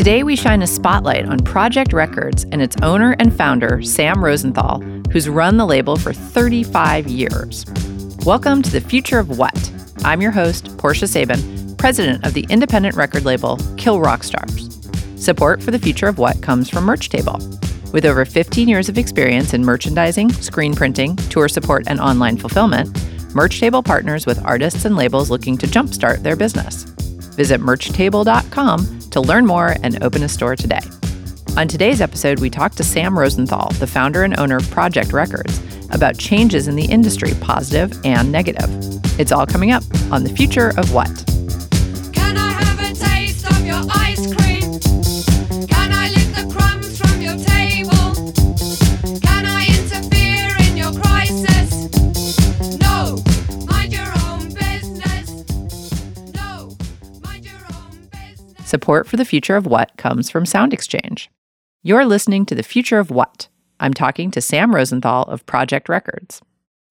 Today, we shine a spotlight on Projekt Records and its owner and founder, Sam Rosenthal, who's run the label for 35 years. Welcome to the future of what? I'm your host, Portia Sabin, president of the independent record label Kill Rock Stars. Support for the future of what comes from Merch Table. With over 15 years of experience in merchandising, screen printing, tour support, and online fulfillment, Merch Table partners with artists and labels looking to jumpstart their business. Visit merchtable.com to learn more and open a store today. On today's episode, we talk to Sam Rosenthal, the founder and owner of Projekt Records, about changes in the industry, positive and negative. It's all coming up on The Future of What. Support for The Future of What comes from SoundExchange. You're listening to The Future of What. I'm talking to Sam Rosenthal of Projekt Records.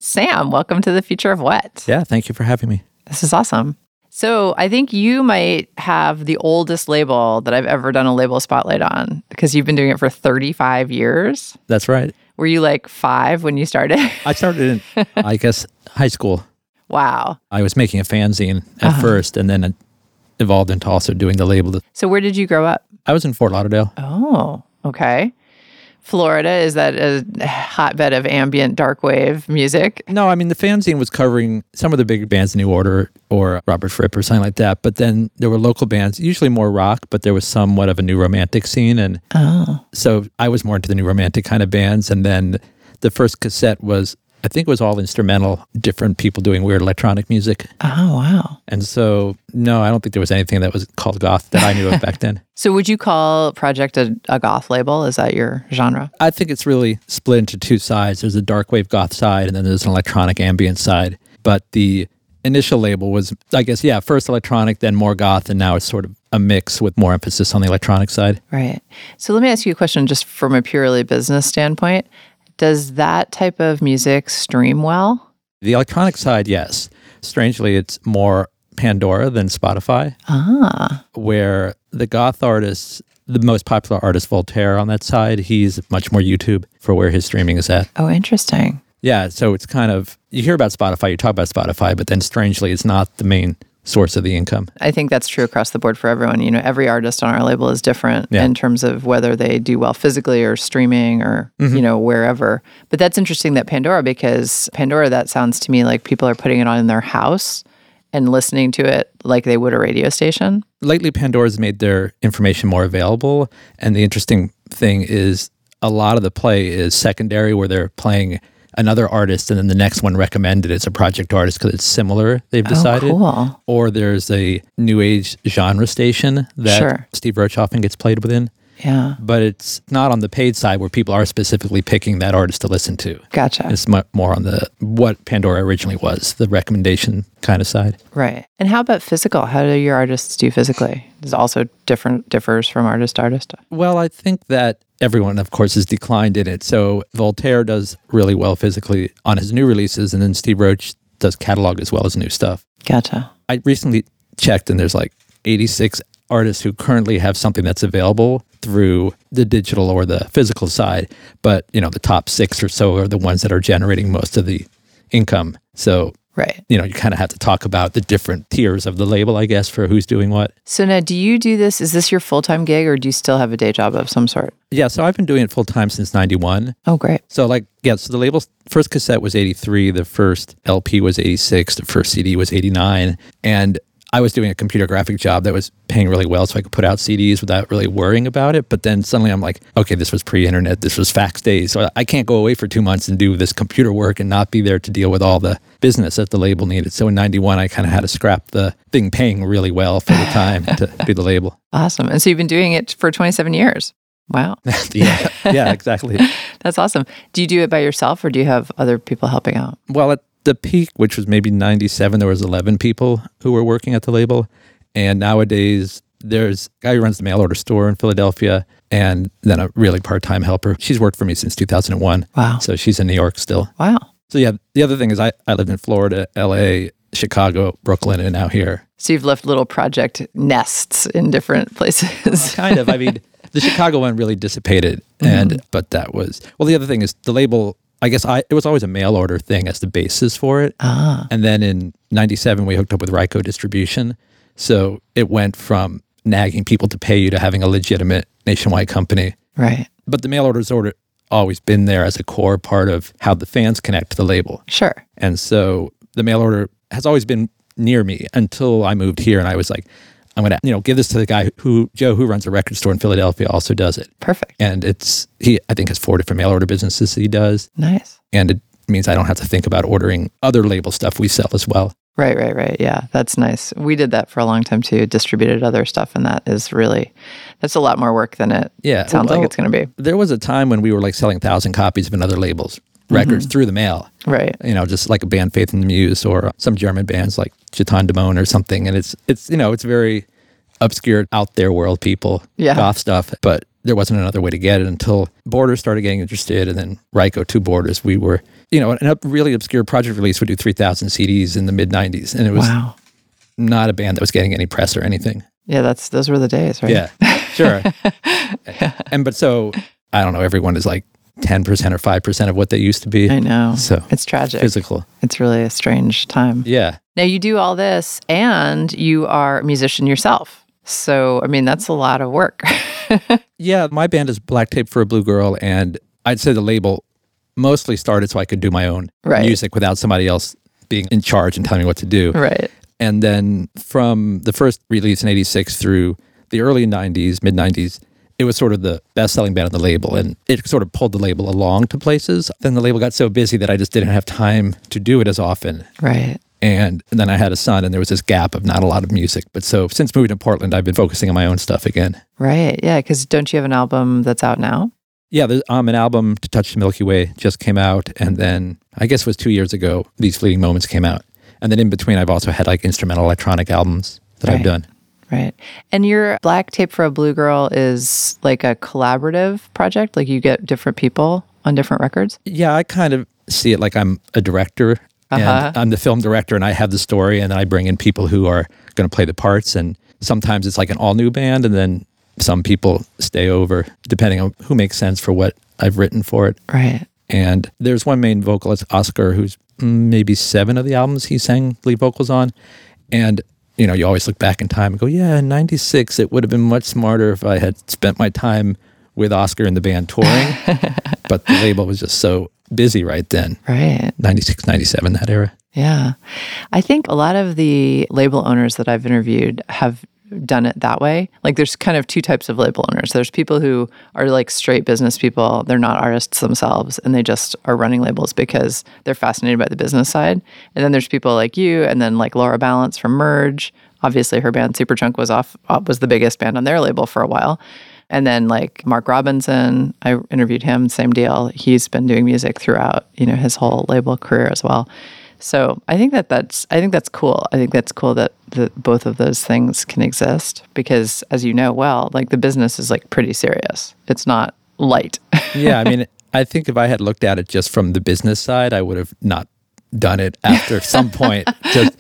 Sam, welcome to The Future of What. Yeah, thank you for having me. This is awesome. So, I think you might have the oldest label that I've ever done a label spotlight on because you've been doing it for 35 years. That's right. Were you like five when you started? I started in, I guess, high school. wow. I was making a fanzine at uh-huh. first, and then evolved into also doing the label. So, where did you grow up? I was in Fort Lauderdale. Oh, okay. Florida, is that a hotbed of ambient dark wave music? No, I mean the fanzine was covering some of the big bands, New Order or Robert Fripp or something like that. But then there were local bands, usually more rock, but there was somewhat of a new romantic scene, and Oh, so I was more into the new romantic kind of bands. And then the first cassette was, I think, it was all instrumental, different people doing weird electronic music. oh, wow. And so, no, I don't think there was anything that was called goth that I knew of back then. So, would you call Projekt a, a goth label? Is that your genre? I think it's really split into two sides. There's a dark wave goth side, and then there's an electronic ambient side. But the initial label was, I guess, yeah, first electronic, then more goth, and now it's sort of a mix with more emphasis on the electronic side. Right. So, let me ask you a question just from a purely business standpoint. Does that type of music stream well? The electronic side, yes. Strangely, it's more Pandora than Spotify, Ah, where the goth artists, the most popular artist, Voltaire, on that side, he's much more YouTube for where his streaming is at. oh, interesting. Yeah, so it's kind of you hear about Spotify, you talk about Spotify, but then strangely, it's not the main source of the income. I think that's true across the board for everyone. You know, every artist on our label is different Yeah. in terms of whether they do well physically or streaming or, Mm-hmm. you know, wherever. But that's interesting that Pandora, because Pandora, that sounds to me like people are putting it on in their house and listening to it like they would a radio station. Lately, Pandora's made their information more available, and the interesting thing is a lot of the play is secondary, where they're playing another artist, and then the next one recommended is a Projekt artist because it's similar. They've oh, decided. Oh, cool. Or there's a new age genre station that Sure. Steve Roach often gets played within. Yeah. But it's not on the paid side where people are specifically picking that artist to listen to. Gotcha. It's more on the what Pandora originally was, the recommendation kind of side. right. And how about physical? How do your artists do physically? Is also different differs from artist to artist. Well, I think that everyone, of course, has declined in it. So Voltaire does really well physically on his new releases, and then Steve Roach does catalog as well as new stuff. Gotcha. I recently checked, and there's like 86 artists who currently have something that's available through the digital or the physical side. But, you know, the top six or so are the ones that are generating most of the income. So, Right. you know, you kind of have to talk about the different tiers of the label, I guess, for who's doing what. So now, do you do this? Is this your full time gig, or do you still have a day job of some sort? Yeah, so I've been doing it full time since 91. Oh, great. So like yeah, so the label's first cassette was 83, the first LP was 86, the first CD was 89, and I was doing a computer graphic job that was paying really well so I could put out CDs without really worrying about it. But then suddenly I'm like, okay, this was pre-internet, this was fax days. So I can't go away for 2 months and do this computer work and not be there to deal with all the business that the label needed. So in 91 I kind of had to scrap the thing paying really well for the time to do the label. Awesome. And so you've been doing it for 27 years. Wow. yeah. Yeah, exactly. That's awesome. Do you do it by yourself or do you have other people helping out? Well, at the peak, which was maybe 97, there was 11 people who were working at the label. And nowadays, there's a guy who runs the mail order store in Philadelphia and then a really part-time helper. She's worked for me since 2001. Wow. So she's in New York still. Wow. So yeah, the other thing is I, I lived in Florida, LA, Chicago, Brooklyn, and now here. So you've left little Projekt nests in different places. kind of. I mean, the Chicago one really dissipated, and mm-hmm. but that was well. The other thing is the label. I guess I it was always a mail order thing as the basis for it, ah, and then in '97 we hooked up with Ryko Distribution, so it went from nagging people to pay you to having a legitimate nationwide company. right. But the mail orders order always been there as a core part of how the fans connect to the label. Sure. And so the mail order has always been near me until I moved here and I was like, I'm gonna, you know, give this to the guy who Joe who runs a record store in Philadelphia also does it. Perfect. And it's he I think has four different mail order businesses that he does. Nice. And it means I don't have to think about ordering other label stuff we sell as well. Right, right, right. Yeah, that's nice. We did that for a long time too, distributed other stuff, and that is really, that's a lot more work than it Yeah. sounds like it's going to be. There was a time when we were like selling thousand copies of another label's Mm-hmm. records through the mail. Right. you know, just like a band Faith in the Muse or some German bands like Chetan Damon or something. And it's it's you know, it's very obscure out there world people, Yeah. goth stuff. But there wasn't another way to get it until Borders started getting interested and then Ryko two Borders. We were you know, a really obscure Projekt release would do three thousand CDs in the mid nineties. And it was Wow. not a band that was getting any press or anything. Yeah, that's those were the days, right? Yeah. Sure. And but so I don't know, everyone is like ten percent or five percent of what they used to be. I know. So It's tragic. physical. It's really a strange time. Yeah. Now you do all this and you are a musician yourself. So, I mean, that's a lot of work. Yeah, my band is Black Tape for a Blue Girl, and I'd say the label mostly started so I could do my own Right. music without somebody else being in charge and telling me what to do. right. And then from the first release in 86 through the early 90s, mid 90s, it was sort of the best selling band on the label, and it sort of pulled the label along to places. Then the label got so busy that I just didn't have time to do it as often. Right. And then I had a son, and there was this gap of not a lot of music. But so since moving to Portland, I've been focusing on my own stuff again. Right. Yeah. Because don't you have an album that's out now? Yeah, there's um, an album, To Touch the Milky Way, just came out. And then I guess it was two years ago, These Fleeting Moments came out. And then in between, I've also had like instrumental electronic albums that I've done. Right. And your Black Tape for a Blue Girl is like a collaborative project? Like you get different people on different records? Yeah, I kind of see it like I'm a director. Uh-huh. And I'm the film director, and I have the story, and I bring in people who are going to play the parts. And sometimes it's like an all new band, and then some people stay over, depending on who makes sense for what I've written for it. Right. And there's one main vocalist, Oscar, who's maybe seven of the albums he sang lead vocals on. And, you know, you always look back in time and go, yeah, in 96, it would have been much smarter if I had spent my time with Oscar and the band touring. but the label was just so busy right then, Right. 96, 97, that era. Yeah. I think a lot of the label owners that I've interviewed have done it that way. Like there's kind of two types of label owners. There's people who are like straight business people. They're not artists themselves and they just are running labels because they're fascinated by the business side. And then there's people like you and then like Laura Ballance from Merge. Obviously her band Superchunk was off uh, was the biggest band on their label for a while. And then like Mark Robinson, I interviewed him, same deal. He's been doing music throughout, you know, his whole label career as well. So I think that that's I think that's cool. I think that's cool that the, both of those things can exist because, as you know well, like the business is like pretty serious. It's not light. Yeah, I mean, I think if I had looked at it just from the business side, I would have not done it after some point. Just,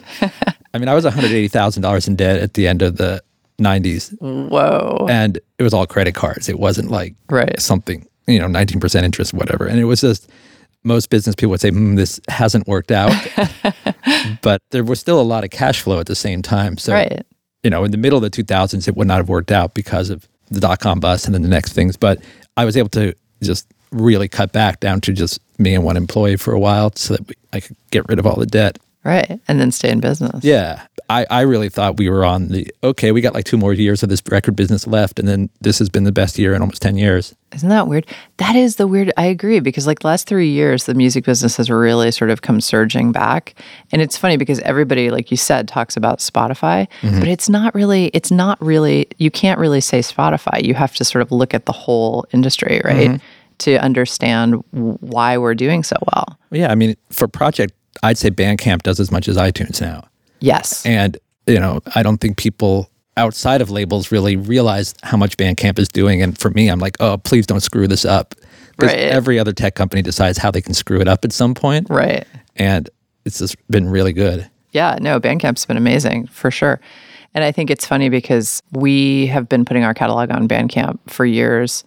I mean, I was $180,000 in debt at the end of the 90s. Whoa! and it was all credit cards. It wasn't like Right. something, you know, 19% interest, whatever. And it was just most business people would say, mm, this hasn't worked out. but there was still a lot of cash flow at the same time. So, right. you know, in the middle of the 2000s, it would not have worked out because of the dot com bust and then the next things. But I was able to just really cut back down to just me and one employee for a while so that we, I could get rid of all the debt. Right. And then stay in business. Yeah. I, I really thought we were on the okay, we got like two more years of this record business left, and then this has been the best year in almost 10 years. Isn't that weird? That is the weird. I agree because like the last three years, the music business has really sort of come surging back, and it's funny because everybody, like you said, talks about Spotify, mm-hmm. but it's not really. It's not really. You can't really say Spotify. You have to sort of look at the whole industry, right, mm-hmm. to understand why we're doing so well. Yeah, I mean, for Projekt, I'd say Bandcamp does as much as iTunes now. Yes. And, you know, I don't think people outside of labels really realize how much Bandcamp is doing. And for me, I'm like, oh, please don't screw this up. Because Right. every other tech company decides how they can screw it up at some point. right. And it's just been really good. Yeah, no, Bandcamp's been amazing for sure. And I think it's funny because we have been putting our catalog on Bandcamp for years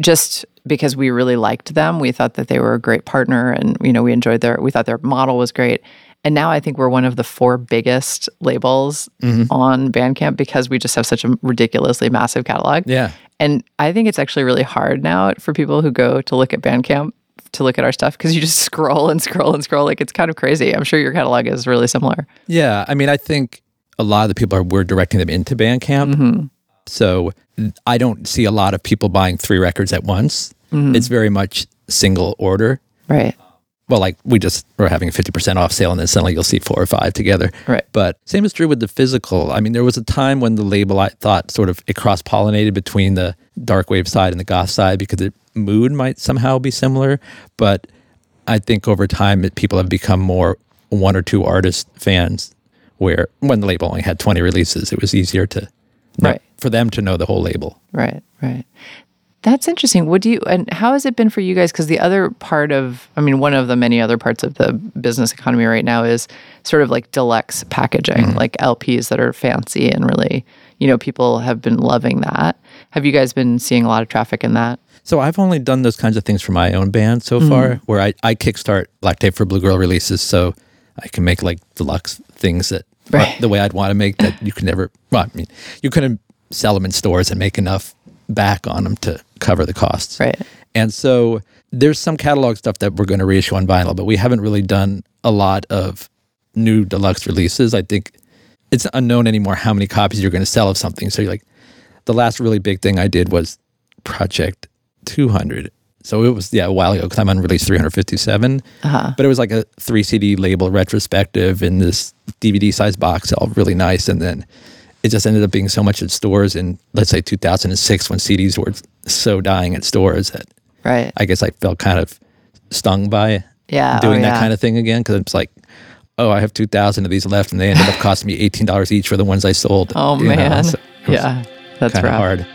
just because we really liked them. We thought that they were a great partner and you know, we enjoyed their we thought their model was great. And now I think we're one of the four biggest labels mm-hmm. on Bandcamp because we just have such a ridiculously massive catalog. Yeah. And I think it's actually really hard now for people who go to look at Bandcamp to look at our stuff because you just scroll and scroll and scroll. Like it's kind of crazy. I'm sure your catalog is really similar. Yeah, I mean, I think a lot of the people are we're directing them into Bandcamp. Mm-hmm. So I don't see a lot of people buying three records at once. Mm-hmm. It's very much single order. Right. Well, like we just were having a fifty percent off sale, and then suddenly you'll see four or five together. Right. But same is true with the physical. I mean, there was a time when the label I thought sort of it cross pollinated between the dark wave side and the goth side because the mood might somehow be similar. But I think over time, it, people have become more one or two artist fans. Where when the label only had twenty releases, it was easier to Right. for them to know the whole label. Right. Right. That's interesting. What do you and how has it been for you guys? Because the other part of, I mean, one of the many other parts of the business economy right now is sort of like deluxe packaging, like LPs that are fancy and really, you know, people have been loving that. Have you guys been seeing a lot of traffic in that? So I've only done those kinds of things for my own band so Mm-hmm. far, where I, I kickstart Black Tape for Blue Girl releases, so I can make like deluxe things that Right. the way I'd want to make that you can never. Well, I mean, you couldn't sell them in stores and make enough back on them to cover the costs. Right. And so there's some catalog stuff that we're going to reissue on vinyl, but we haven't really done a lot of new deluxe releases. I think it's unknown anymore how many copies you're going to sell of something. So you're like, the last really big thing I did was Projekt 200. So it was yeah a while ago because I'm on release 357. Uh-huh. But it was like a three CD label retrospective in this DVD size box, all really nice. And then it just ended up being so much at stores in let's say 2006 when CDs were so dying at stores that Right. I guess I felt kind of stung by Yeah, doing oh, that yeah. kind of thing again because it's like, oh, I have 2,000 of these left and they ended up costing me $18 each for the ones I sold. Oh man. so yeah. That's kind of hard.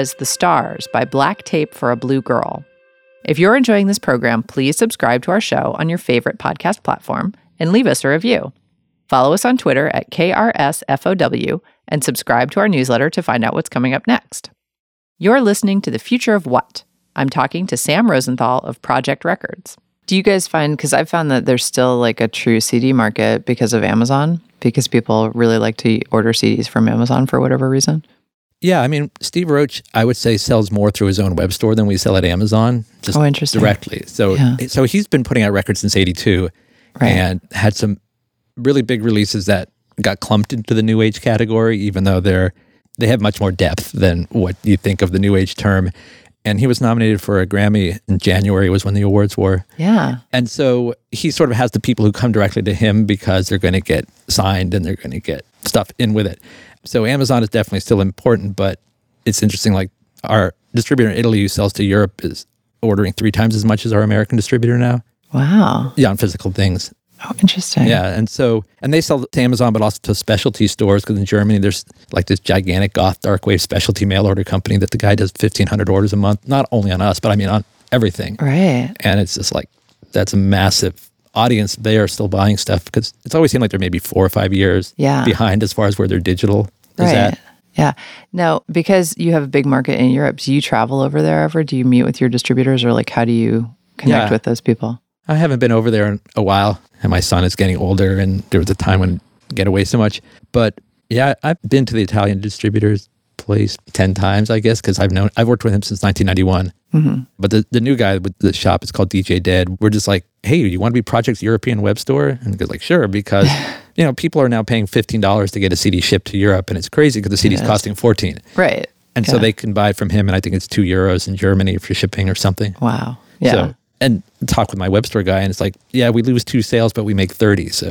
Was The Stars by Black Tape for a Blue Girl. If you're enjoying this program, please subscribe to our show on your favorite podcast platform and leave us a review. Follow us on Twitter at KRSFOW and subscribe to our newsletter to find out what's coming up next. You're listening to The Future of What? I'm talking to Sam Rosenthal of Projekt Records. Do you guys find, because I've found that there's still like a true CD market because of Amazon, because people really like to order CDs from Amazon for whatever reason? Yeah, I mean, Steve Roach, I would say sells more through his own web store than we sell at Amazon, just Oh, interesting. directly. So, Yeah. so he's been putting out records since '82, Right. and had some really big releases that got clumped into the new age category, even though they're they have much more depth than what you think of the new age term. And he was nominated for a Grammy in January was when the awards were. Yeah. And so he sort of has the people who come directly to him because they're going to get signed and they're going to get stuff in with it. So Amazon is definitely still important, but it's interesting. Like our distributor in Italy who sells to Europe is ordering three times as much as our American distributor now. Wow. Yeah, on physical things. Oh, interesting. Yeah, and so and they sell to Amazon, but also to specialty stores because in Germany there's like this gigantic goth dark wave specialty mail order company that the guy does fifteen hundred orders a month, not only on us, but I mean on everything Right. and it's just like that's a massive audience they are still buying stuff because it's always seemed like they're maybe four or five years Yeah. behind as far as where their digital is Right. at Yeah. Now, because you have a big market in Europe, do you travel over there ever? Do you meet with your distributors or like how do you connect Yeah. with those people? i haven't been over there in a while and my son is getting older and there was a time when I get away so much but yeah i've been to the italian distributors place 10 times i guess because i've known i've worked with him since 1991 mm-hmm. but the, the new guy with the shop is called dj dead we're just like hey you want to be projekt's european web store and he goes like sure because you know people are now paying $15 to get a cd shipped to europe and it's crazy because the cd's Yes. costing 14 Right. and so they can buy it from him and i think it's two euros in germany for shipping or something Wow. Yeah. so, and talk with my web store guy and it's like yeah we lose two sales but we make 30 so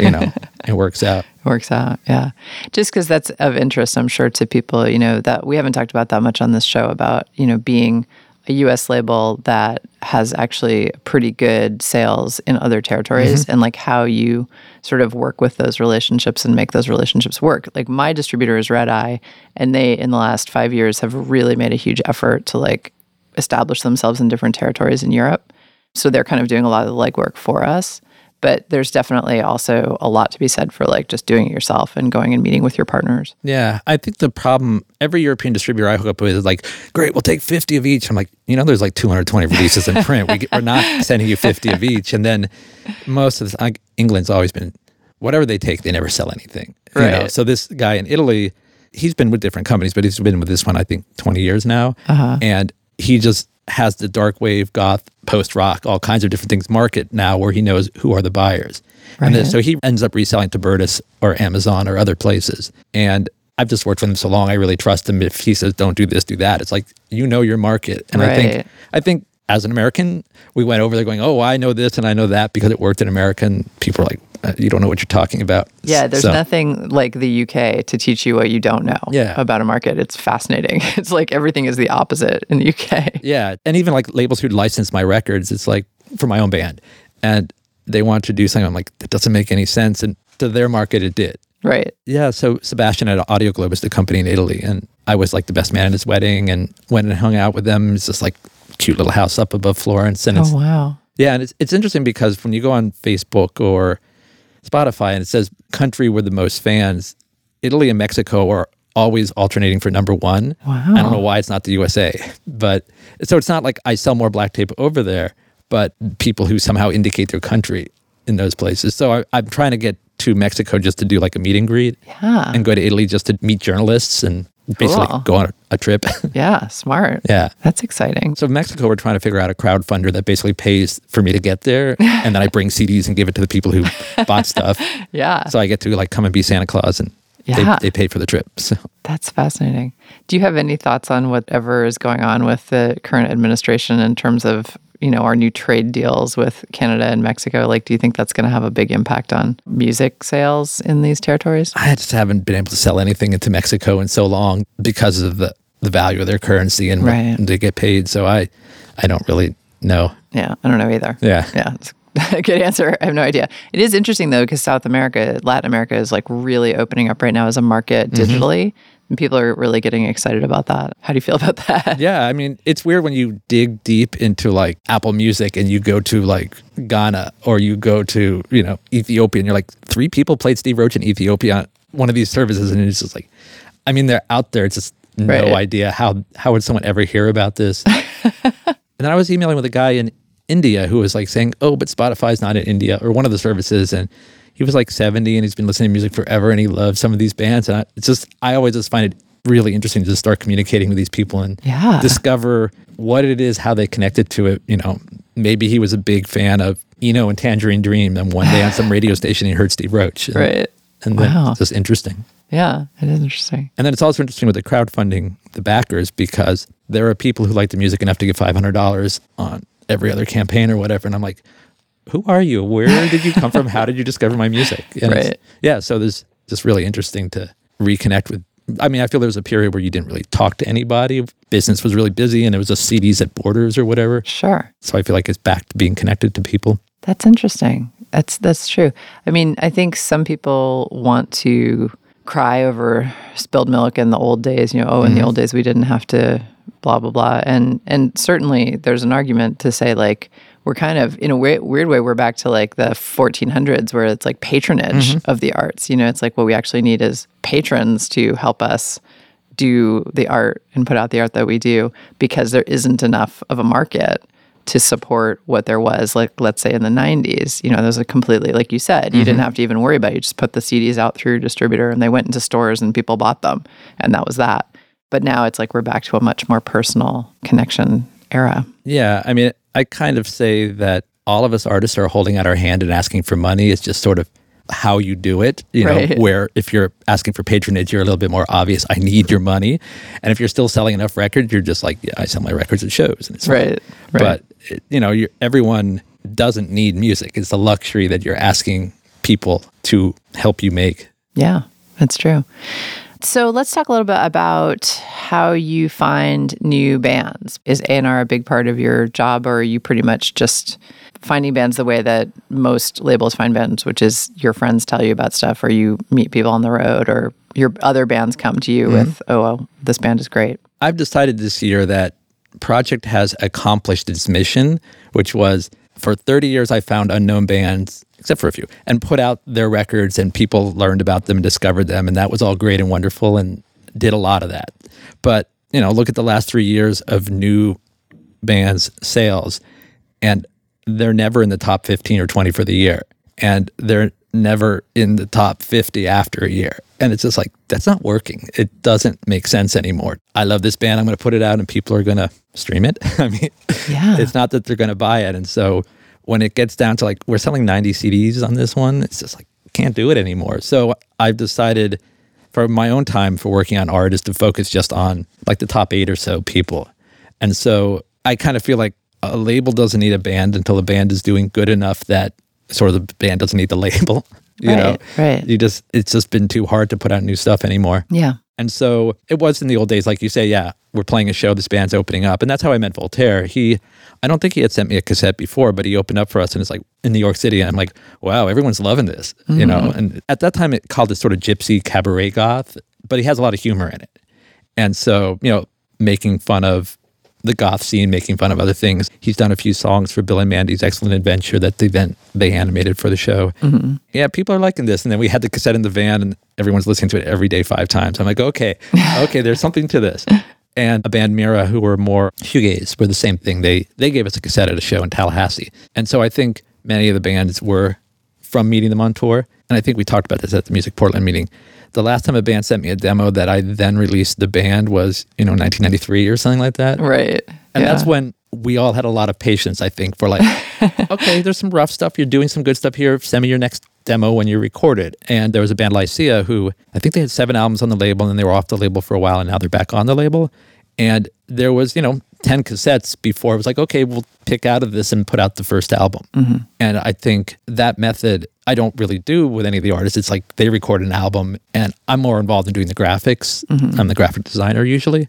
you know it works out It Works out. Yeah. Just because that's of interest, I'm sure, to people, you know, that we haven't talked about that much on this show about, you know, being a US label that has actually pretty good sales in other territories mm-hmm. and like how you sort of work with those relationships and make those relationships work. Like my distributor is Redeye, and they, in the last five years, have really made a huge effort to like establish themselves in different territories in Europe. So they're kind of doing a lot of the legwork for us. But there's definitely also a lot to be said for like just doing it yourself and going and meeting with your partners. yeah i think the problem every european distributor i hook up with is like great we'll take 50 of each i'm like you know there's like 220 releases in print we get, we're not sending you 50 of each and then most of the like, england's always been whatever they take they never sell anything you know? Right. so this guy in italy he's been with different companies but he's been with this one i think 20 years now uh-huh. and he just has the dark wave goth post rock all kinds of different things market now where he knows who are the buyers. And then, so he ends up reselling to Bertus or Amazon or other places. And I've just worked with him so long I really trust him. If he says don't do this do that it's like you know your market. And I think I think as an American we went over there going oh I know this and I know that because it worked in America and people are like uh, you don't know what you're talking about Yeah, there's So- nothing like the UK to teach you what you don't know Yeah. about a market. It's fascinating. It's like everything is the opposite in the UK. Yeah, and even like labels who license my records, it's like for my own band, and they want to do something. I'm like, that doesn't make any sense, and to their market, it did. Right. Yeah, so Sebastian at Audioglobe is the company in Italy, and I was like the best man at his wedding, and went and hung out with them. It's just like cute little house up above Florence, and oh, it's Oh wow. yeah, and it's it's interesting because when you go on Facebook or Spotify and it says country with the most fans, Italy and Mexico are always alternating for number one. Wow. I don't know why it's not the USA, but so it's not like I sell more black tape over there, but people who somehow indicate their country in those places. So I, I'm trying to get to Mexico just to do like a meet and greet Yeah. and go to Italy just to meet journalists and basically Cool. go on a, trip. Yeah. Smart. yeah. That's exciting. So Mexico, we're trying to figure out a crowdfunder that basically pays for me to get there, and then I bring CDs and give it to the people who bought stuff. Yeah. So I get to like come and be Santa Claus, and Yeah. they, they paid for the trip. So That's fascinating. Do you have any thoughts on whatever is going on with the current administration in terms of, you know, our new trade deals with Canada and Mexico? Like, do you think that's going to have a big impact on music sales in these territories? I just haven't been able to sell anything into Mexico in so long because of the, the value of their currency and Right. they get paid. So I I don't really know. Yeah, I don't know either. Yeah. Yeah. It's a good answer. I have no idea. It is interesting though, because South America, Latin America is like really opening up right now as a market Mm-hmm. And people are really getting excited about that. How do you feel about that? Yeah, I mean, it's weird when you dig deep into like Apple Music and you go to like Ghana or you go to, you know, Ethiopia and you're like, three people played Steve Roach in Ethiopia on one of these services. And it's just like, I mean, they're out there. It's just no Right. idea how, how would someone ever hear about this? and then I was emailing with a guy in India who was like saying, oh, but Spotify's not in India or one of the services. And he was like 70 and he's been listening to music forever and he loves some of these bands. And I, it's just, I always just find it really interesting to just start communicating with these people and Yeah. discover what it is, how they connected to it. You know, maybe he was a big fan of Eno and Tangerine Dream, and one day on some radio station he heard Steve Roach. And, Right. And then Wow. it's just interesting. Yeah, it is interesting. And then it's also interesting with the crowdfunding, the backers, because there are people who like the music enough to give five hundred dollars on every other campaign or whatever. And I'm like, who are you? Where did you come from? How did you discover my music? And Right. Yeah. So there's just really interesting to reconnect with. I mean, I feel there was a period where you didn't really talk to anybody. Business was really busy, and it was just CDs at Borders or whatever. Sure. So I feel like it's back to being connected to people. That's interesting. That's that's true. I mean, I think some people want to cry over spilled milk in the old days. You know, oh, in the mm-hmm. old days we didn't have to blah blah blah. And and certainly there's an argument to say like we're kind of in a weird, weird way we're back to like the 1400s where it's like patronage mm-hmm. of the arts. You know, it's like what we actually need is patrons to help us do the art and put out the art that we do because there isn't enough of a market to support what there was like let's say in the 90s you know? There's a completely like you said you didn't mm-hmm. have to even worry about it. You just put the cds out through your distributor and they went into stores and people bought them and that was that. But now it's like we're back to a much more personal connection era. Yeah, I mean, I kind of say that all of us artists are holding out our hand and asking for money. It's just sort of how you do it, you know, Right. where if you're asking for patronage, you're a little bit more obvious, I need your money. And if you're still selling enough records, you're just like, yeah, I sell my records at shows. And it's. Right, right. But, it- you know, you're, everyone doesn't need music. It's a luxury that you're asking people to help you make. Yeah, that's true. So let's talk a little bit about how you find new bands. Is A&R a big part of your job or are you pretty much just finding bands the way that most labels find bands, which is your friends tell you about stuff or you meet people on the road or your other bands come to you mm-hmm. with, oh, well, this band is great. I've decided this year that Projekt has accomplished its mission, which was for 30 years I found unknown bands, except for a few, and put out their records and people learned about them and discovered them. And that was all great and wonderful and did a lot of that. But, you know, look at the last three years of new bands' sales, and they're never in the top 15 or 20 for the year. And they're never in the top 50 after a year. And it's just like, that's not working. It doesn't make sense anymore. I love this band. I'm going to put it out and people are going to stream it. I mean, Yeah. it's not that they're going to buy it. And so when it gets down to like, we're selling 90 CDs on this one, it's just like, can't do it anymore. So I've decided for my own time for working on art is to focus just on like the top eight or so people. And so I kind of feel like a label doesn't need a band until the band is doing good enough that sort of the band doesn't need the label. You know, Right, right. You just it's just been too hard to put out new stuff anymore. Yeah. And so it was in the old days, like you say, yeah, we're playing a show, this band's opening up. And that's how I met Voltaire. He, I don't think he had sent me a cassette before, but he opened up for us and it's like in New York City. And I'm like, wow, everyone's loving this, you know? Mm-hmm. And at that time, it called it sort of gypsy cabaret goth, but he has a lot of humor in it. And so, you know, making fun of the goth scene, making fun of other things. He's done a few songs for Bill and Mandy's Excellent Adventure that they then they animated for the show. Mm-hmm. Yeah, people are liking this. And then we had the cassette in the van, and everyone's listening to it every day five times. I'm like, okay, okay, there's something to this. And a band Mira, who were more shoegaze, were the same thing. They they gave us a cassette at a show in Tallahassee, and so I think many of the bands were from meeting them on tour. And I think we talked about this at the Music Portland meeting. The last time a band sent me a demo that I then released the band was, you know, 1993 or something like that. Right. And yeah. that's when we all had a lot of patience, I think, for like, okay, there's some rough stuff. You're doing some good stuff here. Send me your next demo when you record it. And there was a band Lycia who I think they had seven albums on the label and they were off the label for a while and now they're back on the label. And there was, you know, 10 cassettes before it was like, okay, we'll pick out of this and put out the first album. Mm-hmm. And I think that method I don't really do with any of the artists. It's like they record an album and I'm more involved in doing the graphics. Mm-hmm. I'm the graphic designer usually.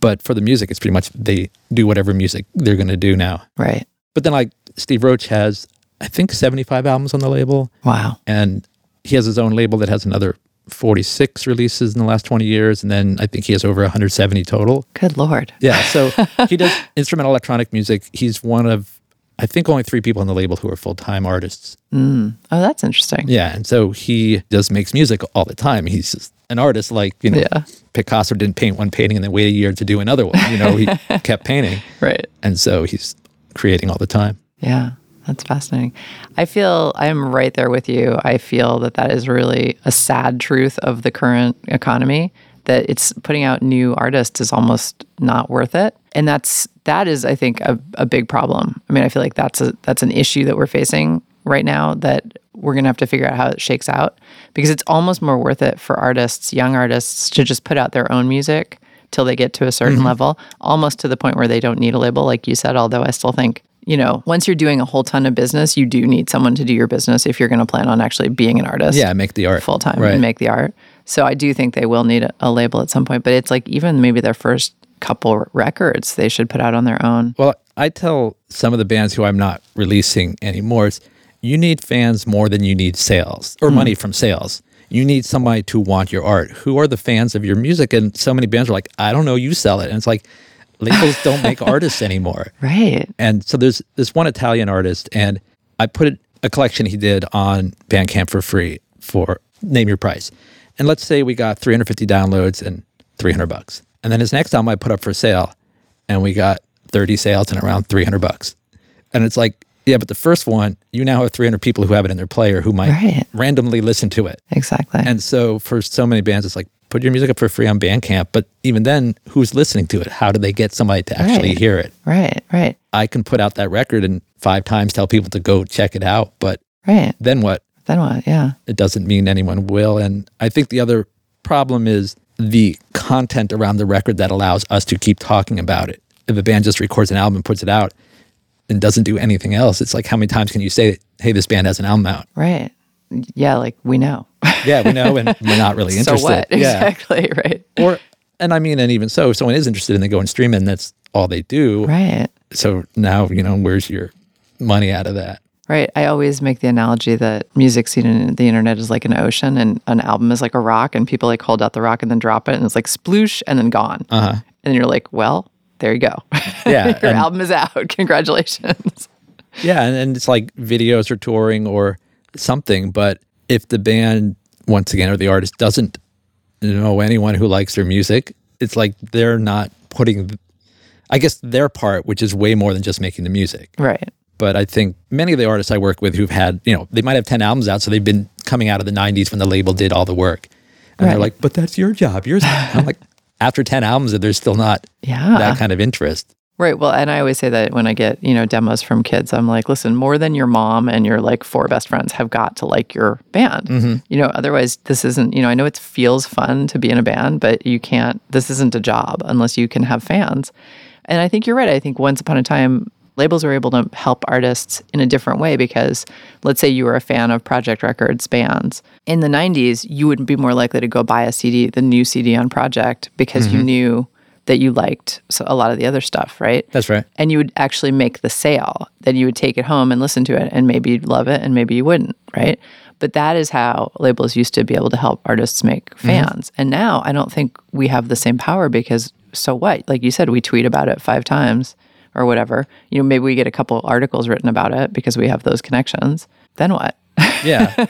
But for the music, it's pretty much they do whatever music they're going to do now. right. But then, like, Steve Roach has, I think, 75 albums on the label. Wow. And he has his own label that has another 46 releases in the last 20 years. And then I think he has over 170 total. Good lord. Yeah. So he does instrumental electronic music. He's one of, I think, only three people on the label who are full time artists. Mm. Oh, that's interesting. Yeah. And so he just makes music all the time. He's just an artist like, you know, Yeah. Picasso didn't paint one painting and then wait a year to do another one. You know, he kept painting. Right. And so he's creating all the time. Yeah, that's fascinating. I feel I'm right there with you. I feel that that is really a sad truth of the current economy that it's putting out new artists is almost not worth it. And that's that is I think a, a big problem. I mean, I feel like that's a that's an issue that we're facing right now that we're going to have to figure out how it shakes out because it's almost more worth it for artists, young artists to just put out their own music till they get to a certain mm-hmm. level, almost to the point where they don't need a label like you said, although I still think you know, once you're doing a whole ton of business, you do need someone to do your business if you're going to plan on actually being an artist. Yeah. Make the art full time Right. and make the art. So I do think they will need a, a label at some point, but it's like even maybe their first couple records they should put out on their own. Well, I tell some of the bands who I'm not releasing anymore, is you need fans more than you need sales or mm-hmm. money from sales. You need somebody to want your art. Who are the fans of your music? And so many bands are like, I don't know, you sell it. And it's like, labels don't make artists anymore. Right. And so there's this one Italian artist, and I put a collection he did on Bandcamp for free for name your price. And let's say we got 350 downloads and 300 bucks. And then his next album I put up for sale, and we got 30 sales and around 300 bucks. And it's like, yeah, but the first one, you now have 300 people who have it in their player who might Right. randomly listen to it. Exactly. And so for so many bands, it's like, put your music up for free on Bandcamp. But even then, who's listening to it? How do they get somebody to actually Right. hear it? right. Right. I can put out that record and five times tell people to go check it out. But Right. then what? Then what? Yeah. It doesn't mean anyone will. And I think the other problem is the content around the record that allows us to keep talking about it. If a band just records an album and puts it out and doesn't do anything else, it's like how many times can you say, hey, this band has an album out? Right. Yeah. Like we know. Yeah, we know, and we're not really interested. so what? Yeah. Exactly. Right. Or, and I mean, and even so, if someone is interested and they go and stream it and that's all they do. Right. So now, you know, where's your money out of that? Right. I always make the analogy that music seen in the internet is like an ocean and an album is like a rock and people like hold out the rock and then drop it and it's like sploosh and then gone. Uh-huh. And you're like, well, there you go. Yeah, Your album is out. Congratulations. Yeah, and, and it's like videos or touring or something. But if the band, once again, or the artist doesn't know anyone who likes their music, it's like they're not putting, I guess, their part, which is way more than just making the music. right. But I think many of the artists I work with who've had, you know, they might have 10 albums out, so they've been coming out of the 90s when the label did all the work. And they're like, but that's your job. Yours. I'm like, after 10 albums, that there's still not Yeah. that kind of interest. Right. Well, and I always say that when I get, you know, demos from kids, I'm like, listen, more than your mom and your like four best friends have got to like your band. Mm-hmm. You know, otherwise this isn't, you know, I know it feels fun to be in a band, but you can't, this isn't a job unless you can have fans. And I think you're right. I think once upon a time, labels were able to help artists in a different way because let's say you were a fan of Projekt Records bands. In the 90s, you would be more likely to go buy a CD, the new CD on Projekt, because you mm-hmm. knew that you liked so a lot of the other stuff, right? That's right. and you would actually make the sale. Then you would take it home and listen to it, and maybe you'd love it, and maybe you wouldn't, right? But that is how labels used to be able to help artists make mm-hmm. fans. And now I don't think we have the same power because so what? Like you said, we tweet about it five times or whatever. You know, maybe we get a couple articles written about it because we have those connections. Then what? Yeah.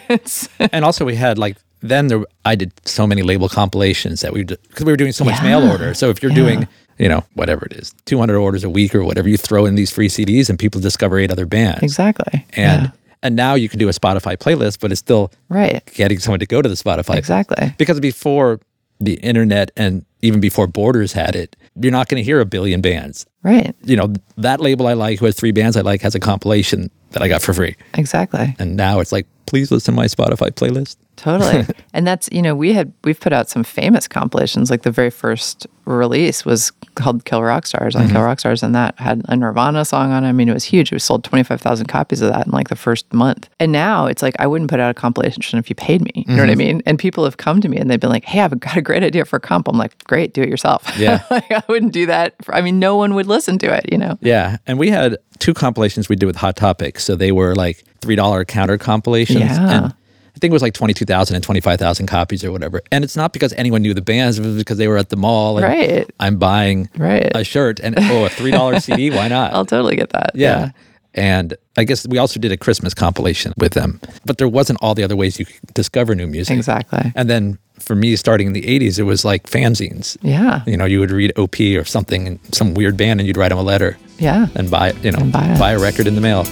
and also we had like then there I did so many label compilations that we because we were doing so much mail order. So if you're doing you know whatever it is, 200 orders a week or whatever, you throw in these free CDs and people discover eight other bands. exactly. And Yeah. and now you can do a Spotify playlist, but it's still right. getting someone to go to the Spotify Exactly. because before the internet and even before Borders had it, you're not going to hear a billion bands. Right. You know that label I like, who has three bands I like, has a compilation that I got for free. Exactly. And now it's like, please listen to my Spotify playlist. Totally. and that's, you know, we had, we've put out some famous compilations. Like the very first release was called Kill Rock Stars on Kill mm-hmm. Rock Stars. And that had a Nirvana song on it. I mean, it was huge. We sold 25,000 copies of that in like the first month. And now it's like, I wouldn't put out a compilation if you paid me. You know what I mm-hmm. mean? And people have come to me and they've been like, hey, I've got a great idea for a comp. I'm like, great, do it yourself. Yeah. like, I wouldn't do that. For, I mean, no one would listen to it, you know? Yeah, and we had two compilations we did with Hot Topic. So they were like three dollar counter compilations. Yeah. And think it was like 22,000 and 25,000 copies or whatever. And it's not because anyone knew the bands, it was because they were at the mall. And Right. I'm buying Right. a shirt and, oh, a $3 CD, why not? I'll totally get that. yeah. And I guess we also did a Christmas compilation with them, but there wasn't all the other ways you could discover new music. Exactly. And then for me, starting in the 80s, it was like fanzines. Yeah. You know, you would read OP or something, and some weird band, and you'd write them a letter Yeah. and buy, you know, buy buy a record in the mail.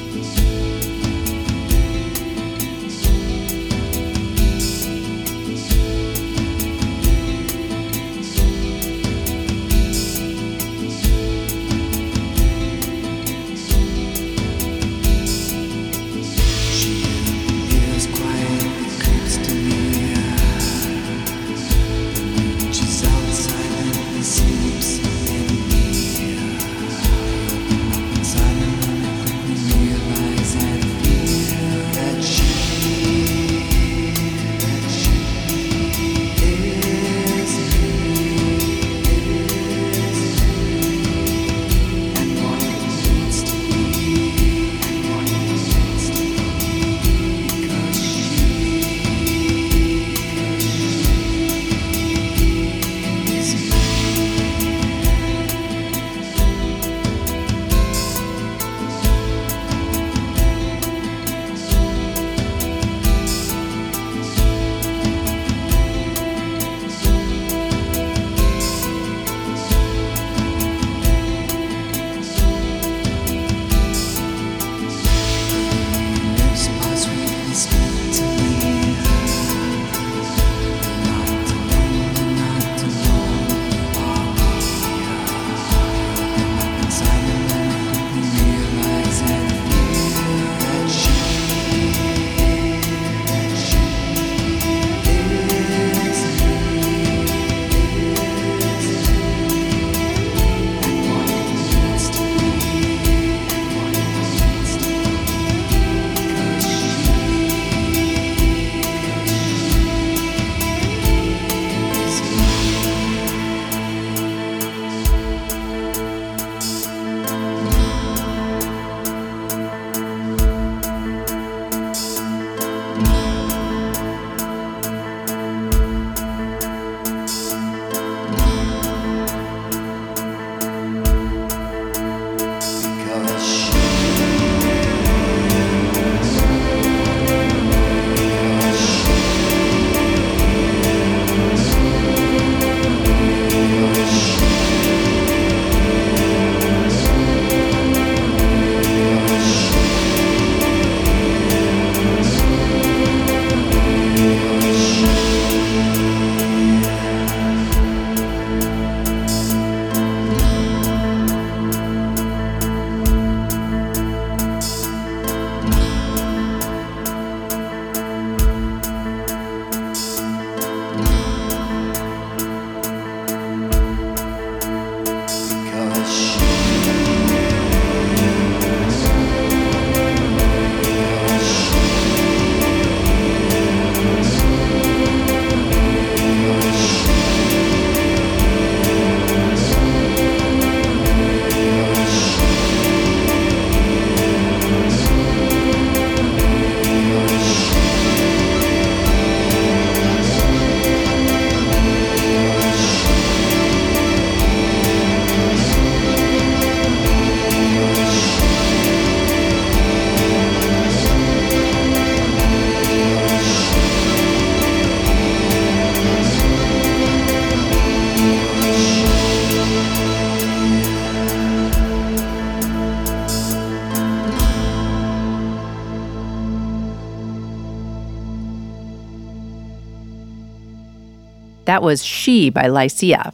That was She by Lycia.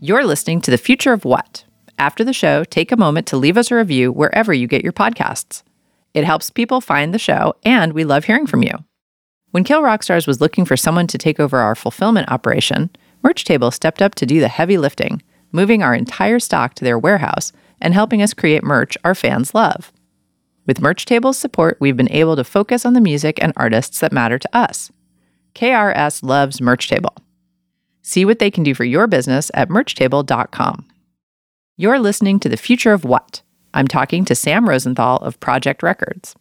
You're listening to The Future of What? After the show, take a moment to leave us a review wherever you get your podcasts. It helps people find the show, and we love hearing from you. When Kill Rock Stars was looking for someone to take over our fulfillment operation, Merch Table stepped up to do the heavy lifting, moving our entire stock to their warehouse and helping us create merch our fans love. With Merch Table's support, we've been able to focus on the music and artists that matter to us. KRS loves Merch Table. See what they can do for your business at merchtable.com. You're listening to The Future of What? I'm talking to Sam Rosenthal of Projekt Records.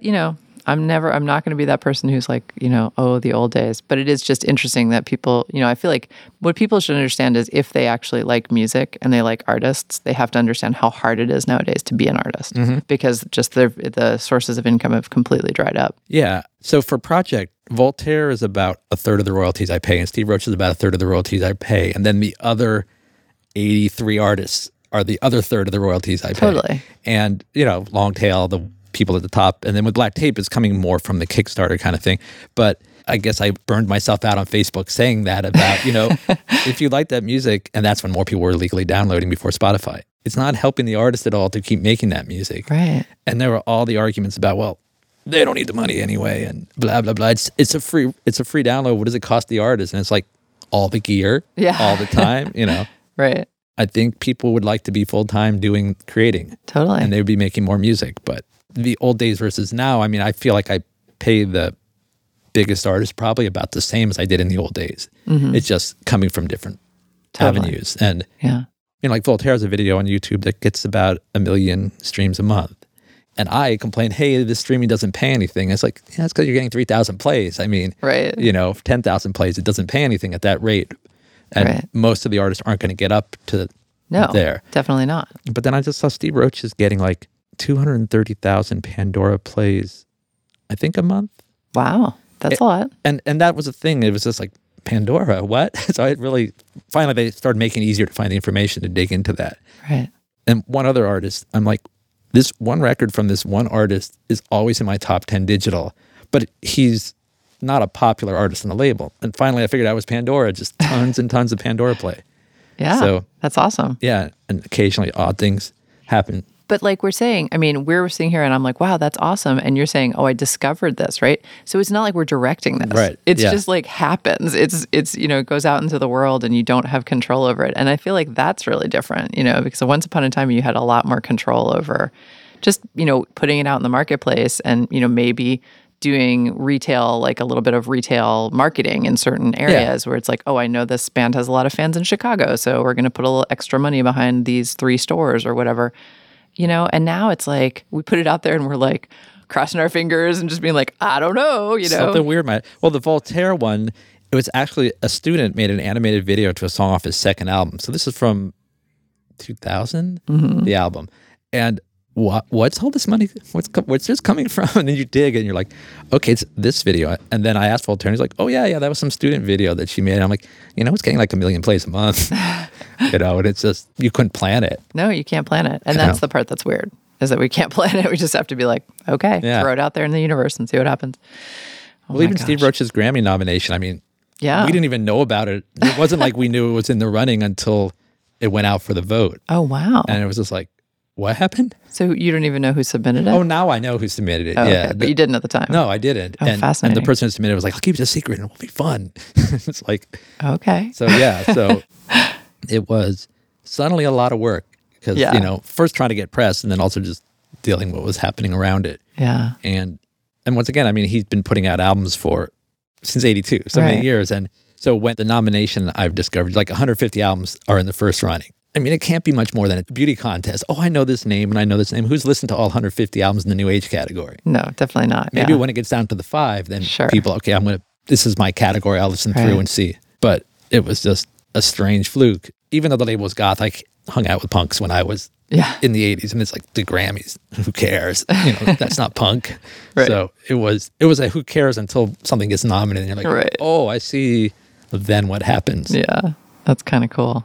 You know, I'm never, I'm not going to be that person who's like, you know, oh, the old days. But it is just interesting that people, you know, I feel like what people should understand is if they actually like music and they like artists, they have to understand how hard it is nowadays to be an artist mm-hmm. because just the the sources of income have completely dried up. Yeah. So for Projekt, Voltaire is about a third of the royalties I pay, and Steve Roach is about a third of the royalties I pay. And then the other 83 artists are the other third of the royalties I pay. Totally. And, you know, long tail, the people at the top. And then with Black Tape, it's coming more from the Kickstarter kind of thing. But I guess I burned myself out on Facebook saying that about, you know, if you like that music, and that's when more people were legally downloading before Spotify. It's not helping the artist at all to keep making that music. Right. And there were all the arguments about, well, they don't need the money anyway, and blah blah blah. It's it's a free it's a free download. What does it cost the artist? And it's like all the gear, Yeah. all the time. You know, Right. I think people would like to be full time doing creating, Totally. and they would be making more music. But the old days versus now, I mean, I feel like I pay the biggest artist probably about the same as I did in the old days. It's just coming from different Mm-hmm. Totally. avenues, and yeah. you know, like Voltaire has a video on YouTube that gets about a million streams a month. And I complain, hey, this streaming doesn't pay anything. It's like, yeah, it's because you're getting 3,000 plays. I mean, Right. you know, 10,000 plays, it doesn't pay anything at that rate. And Right. most of the artists aren't going to get up to No. there. Definitely not. But then I just saw Steve Roach is getting like 230,000 Pandora plays, I think a month. Wow. That's It- a lot. And and that was a thing. It was just like, Pandora, what? so I really, finally, they started making it easier to find the information to dig into that. Right. and one other artist. I'm like, this one record from this one artist is always in my top 10 digital, but he's not a popular artist on the label. And finally, I figured out it was Pandora, just tons and tons of Pandora play. Yeah. So- that's awesome. Yeah. And occasionally odd things happen. But like we're saying, I mean, we're sitting here and I'm like, wow, that's awesome. And you're saying, oh, I discovered this, right? So it's not like we're directing this. Right, It's yeah. just like happens. It's, it's, you know, it goes out into the world and you don't have control over it. And I feel like that's really different, you know, because once upon a time you had a lot more control over just, you know, putting it out in the marketplace and, you know, maybe doing retail, like a little bit of retail marketing in certain areas where it's like, oh, I know this band has a lot of fans in Chicago. So we're going to put a little extra money behind these three stores or whatever you know and now it's like we put it out there and we're like crossing our fingers and just being like i don't know you know Something weird. My, well, the Voltaire one, it was actually a student made an animated video to a song off his second album. So this is from 2000, Mm-hmm. the album. And what what's all this money? What's what's this coming from? And then you dig and you're like, okay, it's this video. And then I asked Voltaire, and he's like, oh yeah, yeah, that was some student video that she made. And I'm like, you know, it's getting like a million plays a month. you know, and it's just you couldn't plan it. no you can't plan it and that's know. the part that's weird is that we can't plan it we just have to be like okay Yeah. throw it out there in the universe and see what happens Oh well, even Steve. Roach's Grammy nomination. I mean, yeah we didn't even know about it. It wasn't like we knew it was in the running until it went out for the vote. oh wow And it was just like, what happened? so you don't even know who submitted it Oh, now I know who submitted it. Oh, yeah. okay. but the- you didn't at the time no, I didn't. Oh, and, and the person who submitted it was like, I'll keep it a secret and it will be fun. it's like, okay so yeah. So it was suddenly a lot of work because, Yeah. you know, first trying to get press and then also just dealing with what was happening around it. yeah And, and once again, I mean, he's been putting out albums for since 82, so many years. And so when the nomination I've discovered, like 150 albums are in the first running. I mean, it can't be much more than a beauty contest. Oh, I know this name and I know this name. Who's listened to all 150 albums in the new age category? no definitely not Maybe yeah. when it gets down to the five, then Sure. people, okay, I'm going to, this is my category. I'll listen through and see. But it was just a strange fluke. Even though the label was goth, I hung out with punks when I was yeah in the 80s and it's like the Grammys. Who cares? You know, that's not punk. Right. So it was, it was a who cares until something gets nominated and you're like, Right. oh, I see. Then what happens? yeah that's kind of cool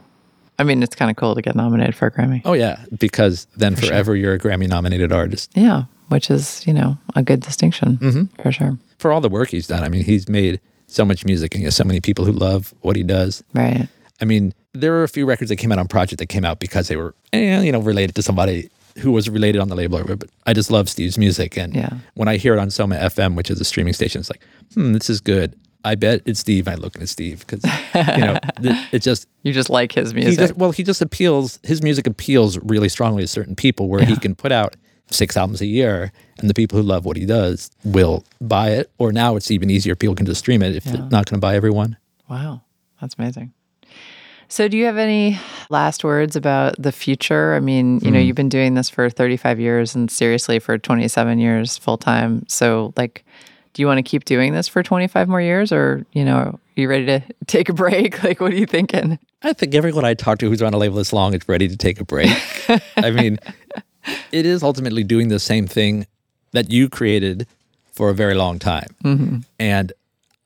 i mean it's kind of cool to get nominated for a grammy Oh, yeah. Because then forever you're a Grammy nominated artist. Yeah, which is, you know, a good distinction Mm-hmm. for sure. For all the work he's done, I mean, he's made so much music and he has so many people who love what he does. Right. I mean, there were a few records that came out on Projekt that came out because they were, eh, you know, related to somebody who was related on the label. or whatever, But I just love Steve's music, and Yeah. when I hear it on Soma FM, which is a streaming station, it's like, hmm, this is good. I bet it's Steve. I look at Steve because you know it just You just like his music. he just well he just appeals. His music appeals really strongly to certain people, where he can put out six albums a year, and the people who love what he does will buy it. Or now it's even easier; people can just stream it if they're not going to buy every one. wow. That's amazing. So, do you have any last words about the future? I mean, you know, hmm. you've been doing this for 35 years and seriously for 27 years full time. So, like, do you want to keep doing this for 25 more years or, you know, are you ready to take a break? Like, what are you thinking? I think everyone I talk to who's on a label this long is ready to take a break. I mean, it is ultimately doing the same thing that you created for a very long time. Mm-hmm. And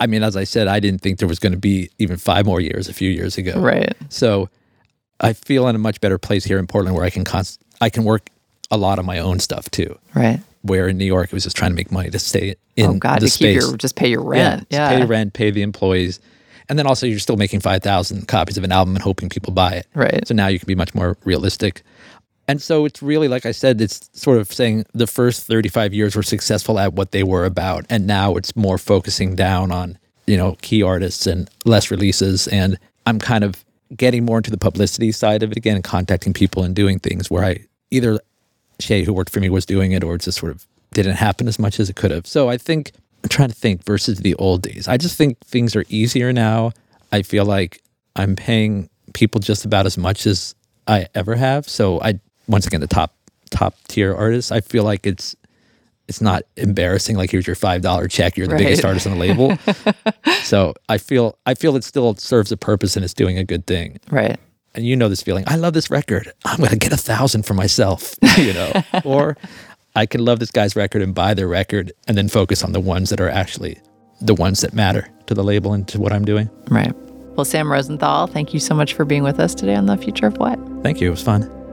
I mean, as I said, I didn't think there was going to be even five more years a few years ago. Right. So I feel in a much better place here in Portland where I can const- I can work a lot of my own stuff too. Right. Where in New York, it was just trying to make money to stay in the space. oh, God, the to keep your, just pay your rent. just Yeah. pay rent, pay the employees, and then also you're still making five thousand copies of an album and hoping people buy it. Right. So now you can be much more realistic. And so it's really like I said, it's sort of saying the first 35 years were successful at what they were about, and now it's more focusing down on you know key artists and less releases. And I'm kind of getting more into the publicity side of it again, and contacting people and doing things where I either Shay, who worked for me, was doing it, or it just sort of didn't happen as much as it could have. So I think I'm trying to think versus the old days. I just think things are easier now. I feel like I'm paying people just about as much as I ever have. So I once again the top top tier artists. I feel like it's it's not embarrassing. Like here's your five dollar check. You're the biggest artist on the label. so I feel I feel it still serves a purpose and it's doing a good thing Right. And you know this feeling. I love this record. I'm going to get a thousand for myself, you know. or I can love this guy's record and buy their record, and then focus on the ones that are actually the ones that matter to the label and to what I'm doing. Right. Well, Sam Rosenthal, thank you so much for being with us today on The Future of What. Thank you. It was fun.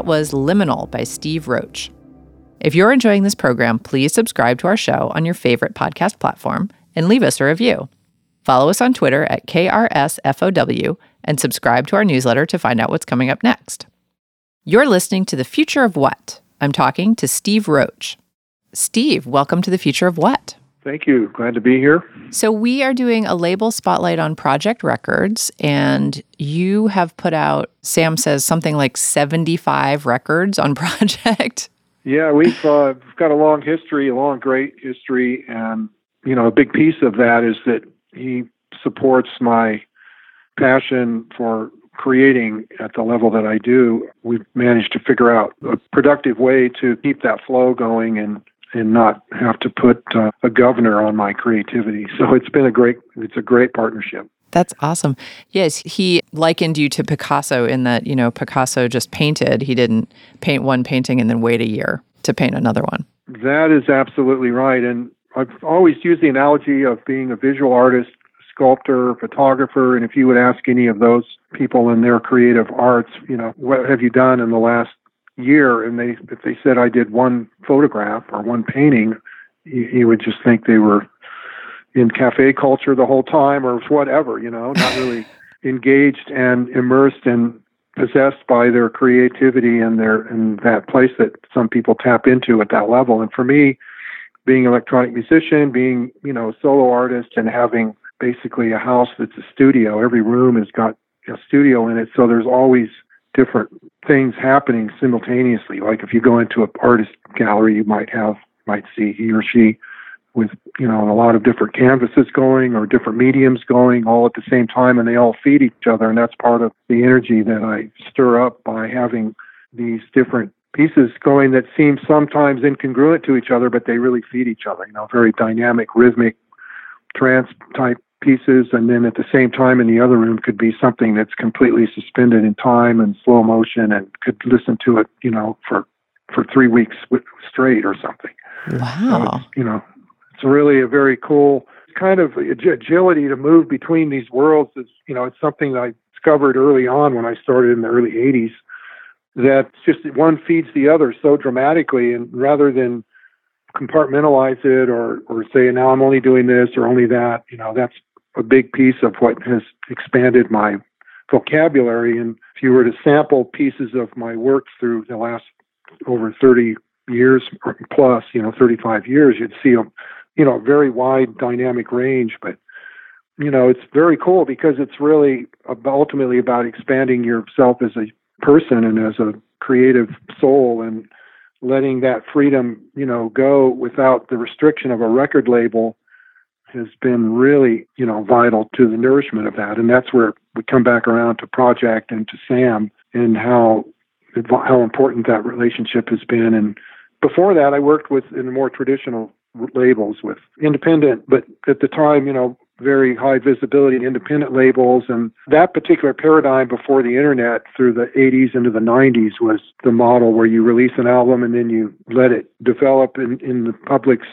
That was Liminal by Steve Roach. If you're enjoying this program, please subscribe to our show on your favorite podcast platform and leave us a review. Follow us on Twitter at KRSFOW and subscribe to our newsletter to find out what's coming up next. You're listening to The Future of What? I'm talking to Steve Roach. Steve, welcome to The Future of What? Thank you. Glad to be here. So, we are doing a label spotlight on Projekt Records, and you have put out, Sam says, something like 75 records on Projekt. Yeah, we've uh, got a long history, a long, great history, and you know, a big piece of that is that he supports my passion for creating at the level that I do. We've managed to figure out a productive way to keep that flow going and and not have to put uh, a governor on my creativity. So it's been a great it's a great partnership. That's awesome. Yes, he likened you to Picasso in that, you know, Picasso just painted. He didn't paint one painting and then wait a year to paint another one. That is absolutely right. And I've always used the analogy of being a visual artist, sculptor, photographer, and if you would ask any of those people in their creative arts, you know, what have you done in the last year? And they, if they said I did one photograph or one painting, you, you would just think they were in cafe culture the whole time or whatever, you know, not really engaged and immersed and possessed by their creativity and their and that place that some people tap into at that level. And for me, being an electronic musician, being, you know, a solo artist and having basically a house that's a studio, every room has got a studio in it. So there's always different things happening simultaneously. Like if you go into an artist gallery, you might have might see he or she with you know a lot of different canvases going or different mediums going all at the same time and they all feed each other and that's part of the energy that I stir up by having these different pieces going that seem sometimes incongruent to each other but they really feed each other you know very dynamic rhythmic trance type pieces and then at the same time in the other room could be something that's completely suspended in time and slow motion and could listen to it you know for for 3 weeks straight or something Wow. it's, you know, it's really a very cool kind of agility to move between these worlds. Is you know, it's something that I discovered early on when I started in the early '80s. That just one feeds the other so dramatically, and rather than compartmentalize it or or say now I'm only doing this or only that, you know, that's a big piece of what has expanded my vocabulary. And if you were to sample pieces of my work through the last over 30 years plus, you know, 35 years, you'd see a, you know, very wide dynamic range. But, you know, it's very cool because it's really ultimately about expanding yourself as a person and as a creative soul and letting that freedom, you know, go without the restriction of a record label has been really, you know, vital to the nourishment of that. And that's where we come back around to Projekt and to Sam and how how important that relationship has been. And before that, I worked with in more traditional labels with independent, but at the time, you know, very high visibility independent labels. And that particular paradigm before the internet through the 80s into the 90s was the model where you release an album and then you let it develop in, in the public's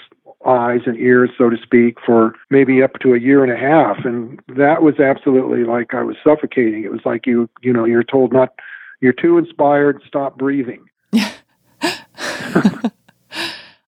eyes and ears, so to speak, for maybe up to a year and a half. And that was absolutely like I was suffocating. It was like you, you know, you're told not, you're too inspired, stop breathing.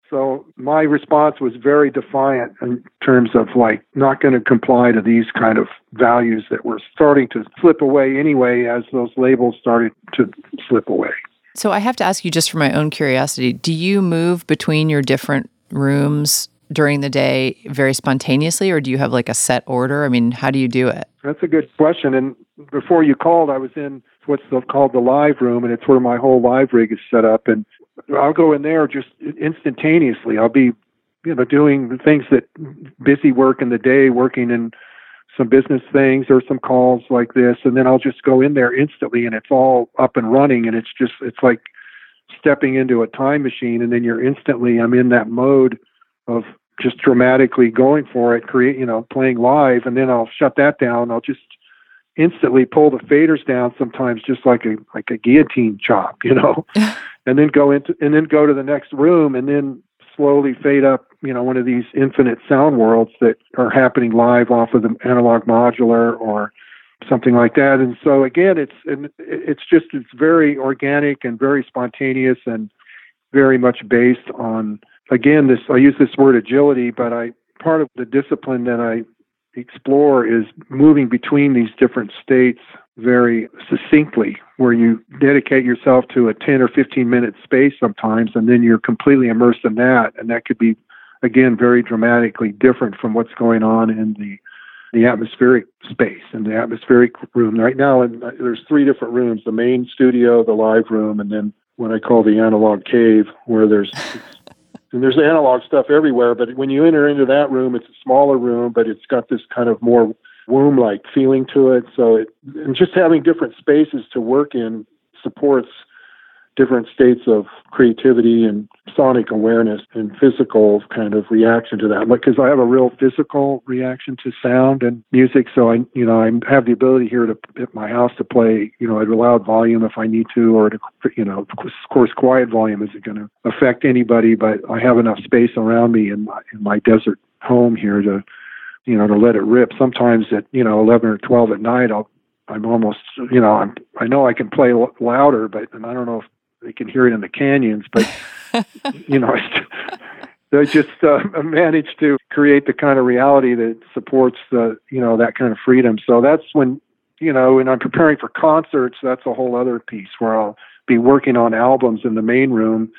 So my response was very defiant in terms of like not going to comply to these kind of values that were starting to slip away anyway as those labels started to slip away. So I have to ask you just for my own curiosity, do you move between your different rooms during the day very spontaneously or do you have like a set order? I mean, how do you do it? That's a good question. And before you called, I was in what's called the live room, and it's where my whole live rig is set up. And I'll go in there just instantaneously. I'll be, you know, doing things that busy work in the day, working in some business things or some calls like this, and then I'll just go in there instantly, and it's all up and running, and it's just it's like stepping into a time machine, and then you're instantly I'm in that mode of just dramatically going for it, create you know playing live, and then I'll shut that down. I'll just instantly pull the faders down sometimes just like a like a guillotine chop you know and then go into and then go to the next room and then slowly fade up you know one of these infinite sound worlds that are happening live off of the analog modular or something like that. And so again, it's and it's just it's very organic and very spontaneous and very much based on again this I use this word agility, but I part of the discipline that I explore is moving between these different states very succinctly where you dedicate yourself to a 10 or 15 minute space sometimes and then you're completely immersed in that and that could be again very dramatically different from what's going on in the the atmospheric space and the atmospheric room. Right now and uh, there's three different rooms the main studio the live room and then what i call the analog cave where there's and there's analog stuff everywhere but when you enter into that room it's a smaller room but it's got this kind of more womb-like feeling to it. So it and just having different spaces to work in supports different states of creativity and sonic awareness and physical kind of reaction to that. Because I have a real physical reaction to sound and music, so I, you know, I have the ability here to at my house to play, you know, at a loud volume if I need to, or to, you know, of course, quiet volume isn't going to affect anybody, but I have enough space around me in my in my desert home here to, you know, to let it rip. Sometimes at you know 11 or 12 at night, I'll I'm almost, you know, I'm, I know I can play l- louder, but and I don't know if they can hear it in the canyons, but you know, they just uh, managed to create the kind of reality that supports the, you know, that kind of freedom. So that's when, you know, when I'm preparing for concerts, that's a whole other piece where I'll be working on albums in the main room,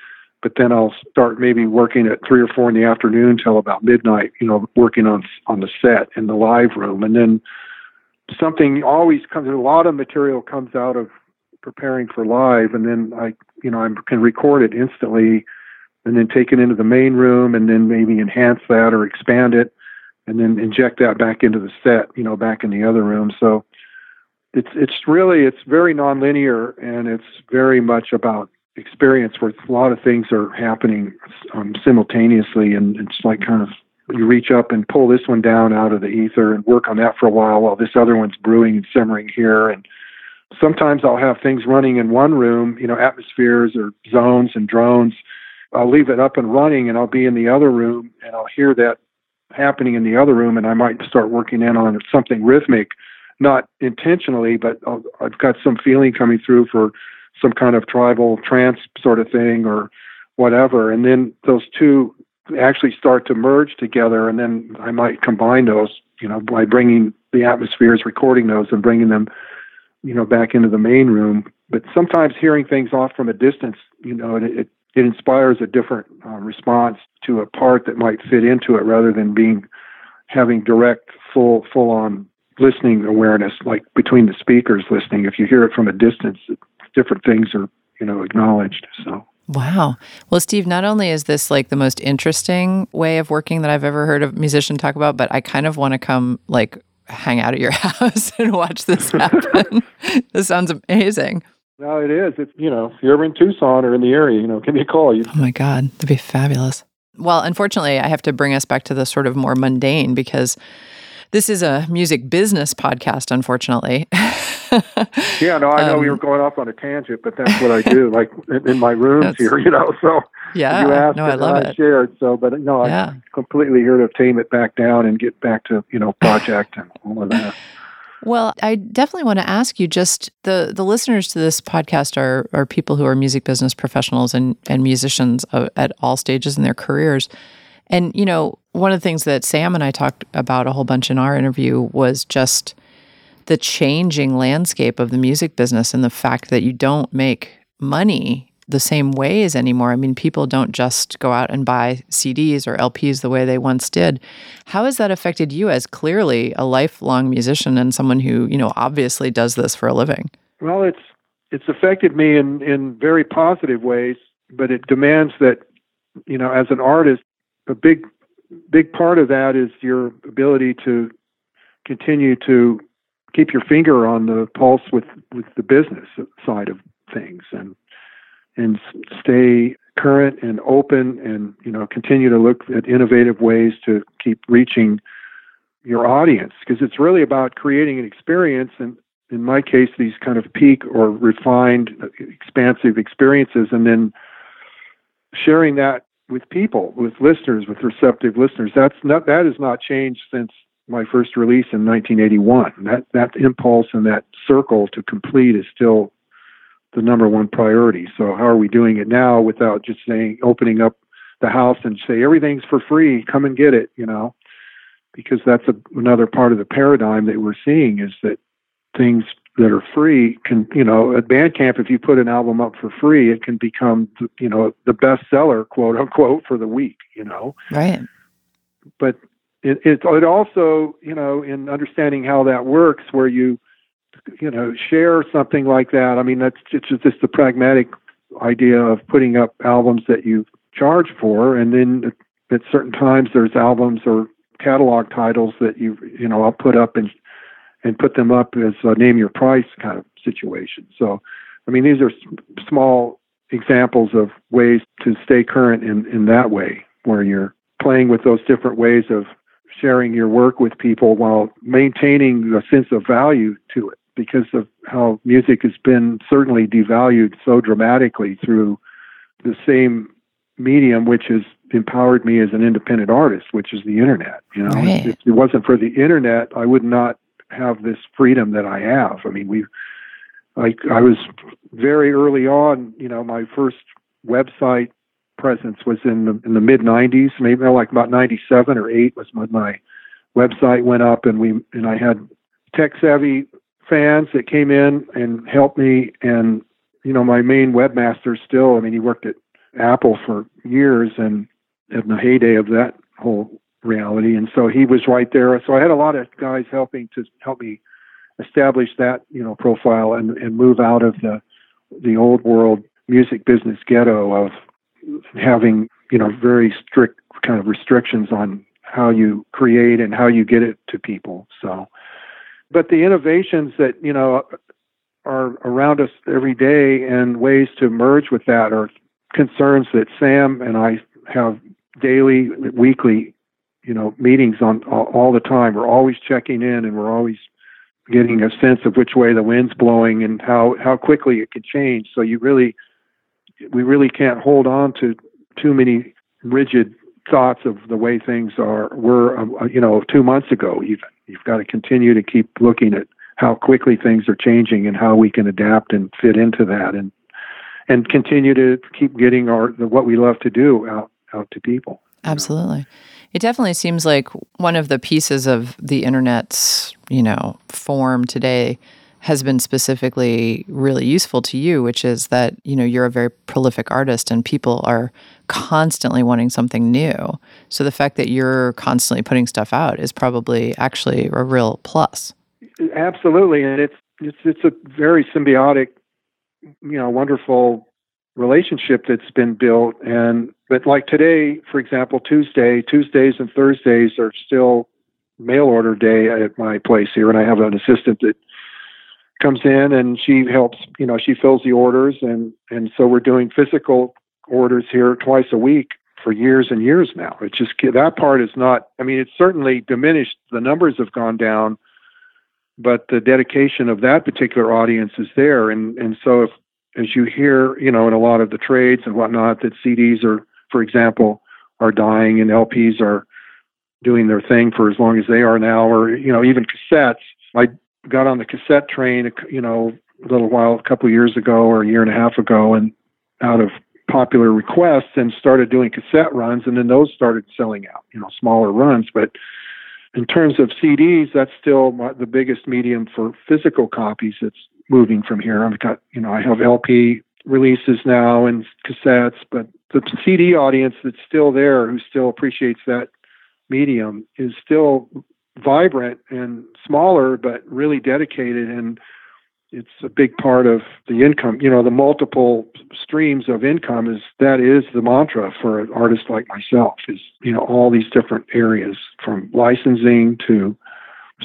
but then I'll start maybe working at three or four in the afternoon till about midnight, you know, working on on the set in the live room, and then something always comes. A lot of material comes out of preparing for live, and then I, you know, I can record it instantly, and then take it into the main room, and then maybe enhance that or expand it, and then inject that back into the set, you know, back in the other room. So it's it's really it's very nonlinear, and it's very much about experience where a lot of things are happening um, simultaneously, and it's like kind of you reach up and pull this one down out of the ether and work on that for a while while this other one's brewing and simmering here and sometimes I'll have things running in one room, you know, atmospheres or zones and drones. I'll leave it up and running and I'll be in the other room and I'll hear that happening in the other room and I might start working in on something rhythmic, not intentionally, but I'll, I've got some feeling coming through for some kind of tribal trance sort of thing or whatever. And then those two actually start to merge together and then I might combine those, you know, by bringing the atmospheres, recording those and bringing them you know, back into the main room. But sometimes hearing things off from a distance, you know, it it, it inspires a different uh, response to a part that might fit into it, rather than being having direct, full, full on listening awareness, like between the speakers listening. If you hear it from a distance, different things are, you know, acknowledged. So. Wow. Well, Steve, not only is this like the most interesting way of working that I've ever heard a musician talk about, but I kind of want to come like hang out at your house and watch this happen. this sounds amazing. No, it is. It's you know, if you're ever in Tucson or in the area, you know, give me a call. You, Oh my God, that'd be fabulous. Well, unfortunately, I have to bring us back to the sort of more mundane because this is a music business podcast, unfortunately. yeah, no, I know we Um, were going off on a tangent, but that's what I do, like in, in my rooms here, you know. So yeah, you asked no, I love I it. shared. So, but no, Yeah. I'm completely here to tame it back down and get back to you know projekt and all of that. Well, I definitely want to ask you just the the listeners to this podcast are are people who are music business professionals and and musicians uh, at all stages in their careers. And you know, one of the things that Sam and I talked about a whole bunch in our interview was just the changing landscape of the music business and the fact that you don't make money the same ways anymore. I mean, people don't just go out and buy CDs or LPs the way they once did. How has that affected you as clearly a lifelong musician and someone who, you know, obviously does this for a living? Well, it's it's affected me in in very positive ways, but it demands that you know, as an artist, a big big part of that is your ability to continue to keep your finger on the pulse with with the business side of things and and stay current and open and you know continue to look at innovative ways to keep reaching your audience. Because it's really about creating an experience and in my case these kind of peak or refined expansive experiences and then sharing that with people with listeners with receptive listeners that's not that has not changed since my first release in 1981. That that impulse and that circle to complete is still the number one priority. So how are we doing it now without just saying opening up the house and say everything's for free, come and get it, you know? Because that's a, another part of the paradigm that we're seeing is that things that are free can, you know, at Bandcamp, if you put an album up for free, it can become, you know, the bestseller, quote unquote, for the week, you know? Right. but it, it it also you know in understanding how that works where you you know share something like that i mean that's it's just the pragmatic idea of putting up albums that you charge for and then at certain times there's albums or catalog titles that you you know i'll put up and and put them up as a name your price kind of situation so i mean these are s- small examples of ways to stay current in in that way where you're playing with those different ways of sharing your work with people while maintaining a sense of value to it because of how music has been certainly devalued so dramatically through the same medium which has empowered me as an independent artist which is the internet you know Right. if it wasn't for the internet i would not have this freedom that i have. I mean we like i was very early on you know my first website presence was in the in the mid 90s maybe like about 97 or 8 was when my website went up and we and I had tech savvy fans that came in and helped me. And you know my main webmaster still I mean he worked at Apple for years and in the heyday of that whole reality. And so he was right there. So I had a lot of guys helping to help me establish that you know profile and and move out of the the old world music business ghetto of having you know very strict kind of restrictions on how you create and how you get it to people. So but the innovations that you know are around us every day and ways to merge with that are concerns that Sam and I have daily weekly you know meetings on all, the time. We're always checking in and we're always getting a sense of which way the wind's blowing and how how quickly it can change. So you really we really can't hold on to too many rigid thoughts of the way things are were uh, you know two months ago. Even you've got to continue to keep looking at how quickly things are changing and how we can adapt and fit into that and and continue to keep getting our what we love to do out out to people Absolutely. It definitely seems like one of the pieces of the internet's, you know, form today has been specifically really useful to you, which is that, you know, you're a very prolific artist and people are constantly wanting something new. So the fact that you're constantly putting stuff out is probably actually a real plus. Absolutely, and it's it's it's a very symbiotic, you know, wonderful relationship that's been built. And but like today, for example, Tuesday, Tuesdays and Thursdays are still mail order day at my place here, and I have an assistant that comes in and she helps. You know, she fills the orders, and and so we're doing physical orders here twice a week for years and years now. It's just that part is not. I mean, it's certainly diminished. The numbers have gone down but the dedication of that particular audience is there. And and so if as you hear, you know, in a lot of the trades and whatnot, that CDs are, for example, are dying and LPs are doing their thing for as long as they are now, or you know, even cassettes. I got on the cassette train, you know, a little while, a couple years ago or a year and a half ago, and out of popular requests, and started doing cassette runs, and then those started selling out, you know, smaller runs, but in terms of CDs, that's still my, the biggest medium for physical copies. It's moving from here. I've got, you know, I have LP releases now and cassettes, but the CD audience that's still there, who still appreciates that medium, is still vibrant and smaller, but really dedicated. And it's a big part of the income. You know, the multiple streams of income is that is the mantra for an artist like myself. Is you know all these different areas from licensing to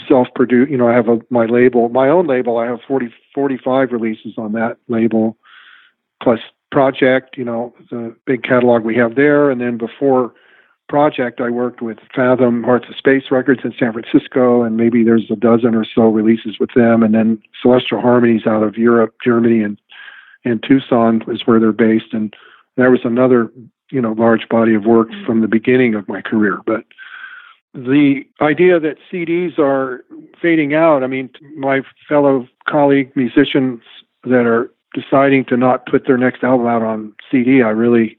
self-produce. You know, I have a my label, my own label. I have 40, 45 releases on that label, plus Projekt. You know, the big catalog we have there, and then before Projekt, I worked with Fathom Hearts of Space Records in San Francisco, and maybe there's a dozen or so releases with them. And then Celestial Harmonies out of Europe, Germany, and and Tucson is where they're based. And there was another, you know, large body of work mm-hmm. from the beginning of my career. But the idea that CDs are fading out. I mean, my fellow colleague musicians that are deciding to not put their next album out on CD, I really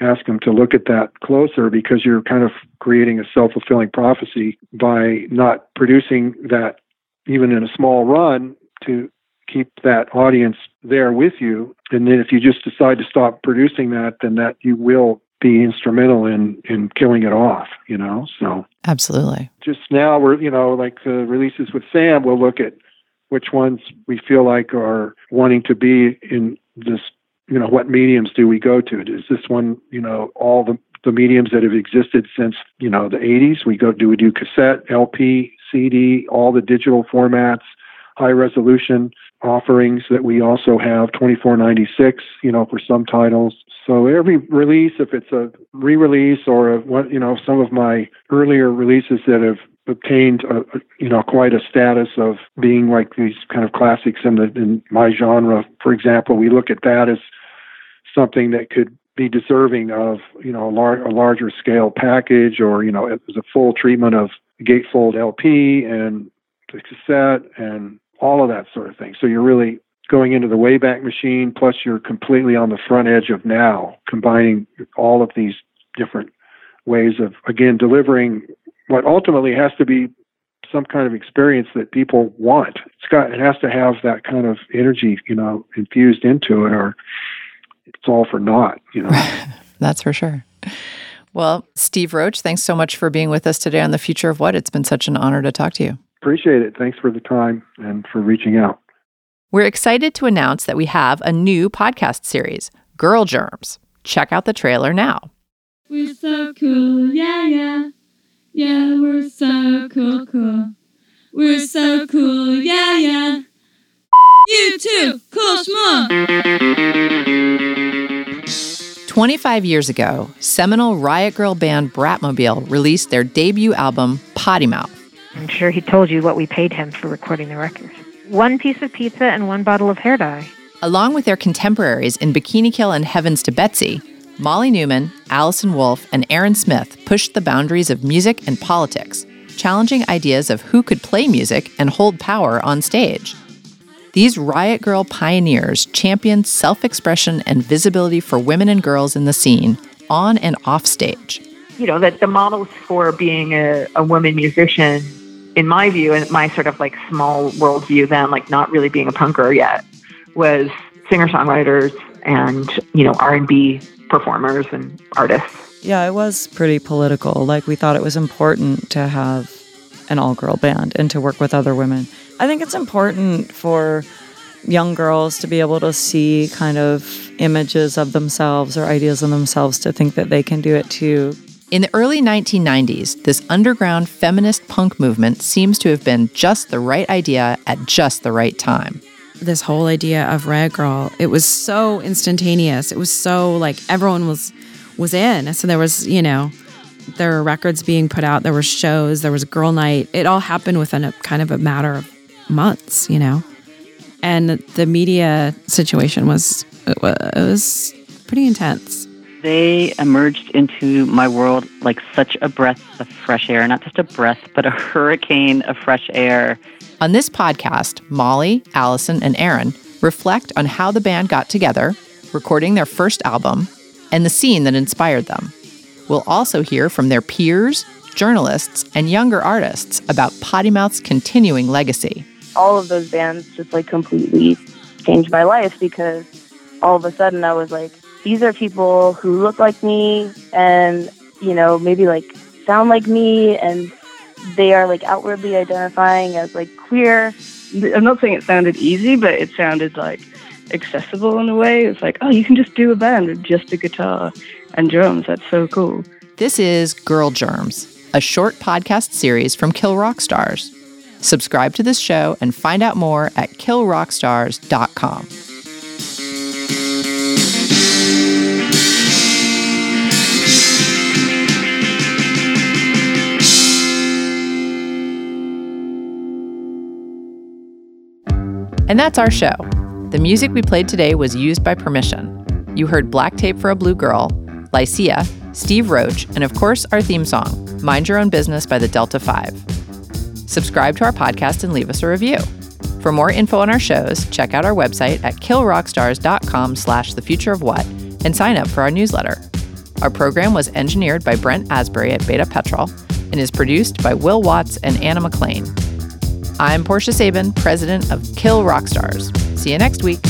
ask them to look at that closer because you're kind of creating a self fulfilling prophecy by not producing that even in a small run to keep that audience there with you. And then if you just decide to stop producing that, then that you will be instrumental in in killing it off, you know. So Absolutely. just now we're you know like the releases with Sam, we'll look at which ones we feel like are wanting to be in this. You know, what mediums do we go to? Is this one you know all the the mediums that have existed since you know the 80s? We go do we do cassette, LP, CD, all the digital formats, high resolution offerings that we also have 2496 you know for some titles so every release if it's a re-release or a, you know some of my earlier releases that have obtained a, a- you know quite a status of being like these kind of classics in the in my genre for example we look at that as something that could be deserving of you know a, lar- a larger scale package or you know as a full treatment of gatefold LP and the cassette and all of that sort of thing. So you're really going into the Wayback Machine, plus you're completely on the front edge of now, combining all of these different ways of again delivering what ultimately has to be some kind of experience that people want. It's got it has to have that kind of energy, you know, infused into it, or it's all for naught, you know. That's for sure. Well, Steve Roach, thanks so much for being with us today on the future of what. It's been such an honor to talk to you. Appreciate it. Thanks for the time and for reaching out. We're excited to announce that we have a new podcast series, Girl Germs. Check out the trailer now. We're so cool, yeah, yeah. Yeah, we're so cool, cool. We're so cool, yeah, yeah. You too, cool schmuck. 25 years ago, seminal Riot Grrrl band Bratmobile released their debut album, Pottymouth. I'm sure he told you what we paid him for recording the record. One piece of pizza and one bottle of hair dye. Along with their contemporaries in Bikini Kill and Heavens to Betsy, Molly Neuman, Allison Wolfe, and Erin Smith pushed the boundaries of music and politics, challenging ideas of who could play music and hold power on stage. These Riot Grrrl pioneers championed self expression and visibility for women and girls in the scene, on and off stage. you know that the models for being a, a woman musician in my view and my sort of like small world view then like not really being a punker yet was singer songwriters and you know r&b performers and artists Yeah, it was pretty political. Like, we thought it was important to have an all girl band and to work with other women. I think it's important for young girls to be able to see kind of images of themselves or ideas of themselves to think that they can do it too. In the early 1990s, this underground feminist punk movement seems to have been just the right idea at just the right time. This whole idea of Red Girl, it was so instantaneous. It was so like everyone was was in. So there was, you know, there were records being put out, there were shows, there was girl night. It all happened within a kind of a matter of months, you know. And the media situation was it wa- it was pretty intense. They emerged into my world like such a breath of fresh air, not just a breath, but a hurricane of fresh air. On this podcast, Molly, Allison, and Erin reflect on how the band got together, recording their first album, and the scene that inspired them. We'll also hear from their peers, journalists, and younger artists about Pottymouth's continuing legacy. all of those bands just like completely changed my life because all of a sudden I was like, these are people who look like me and, you know, maybe like sound like me and they are like outwardly identifying as like queer. I'm not saying it sounded easy, but it sounded like accessible in a way. It's like, oh, you can just do a band with just a guitar and drums. That's so cool. This is Girl Germs, a short podcast series from Kill Rock Stars. Subscribe to this show and find out more at killrockstars.com. And that's our show. The music we played today was used by permission. You heard Black Tape for a Blue Girl, Lycia, Steve Roach, and of course, our theme song, Mind Your Own Business by the Delta 5. Subscribe to our podcast and leave us a review. For more info on our shows, check out our website at killrockstars.com slash the future of what and sign up for our newsletter. Our program was engineered by Brent Asbury at Beta Petrol and is produced by Will Watts and Anna McClain. I'm Portia Sabin, president of Kill Rock Stars. See you next week.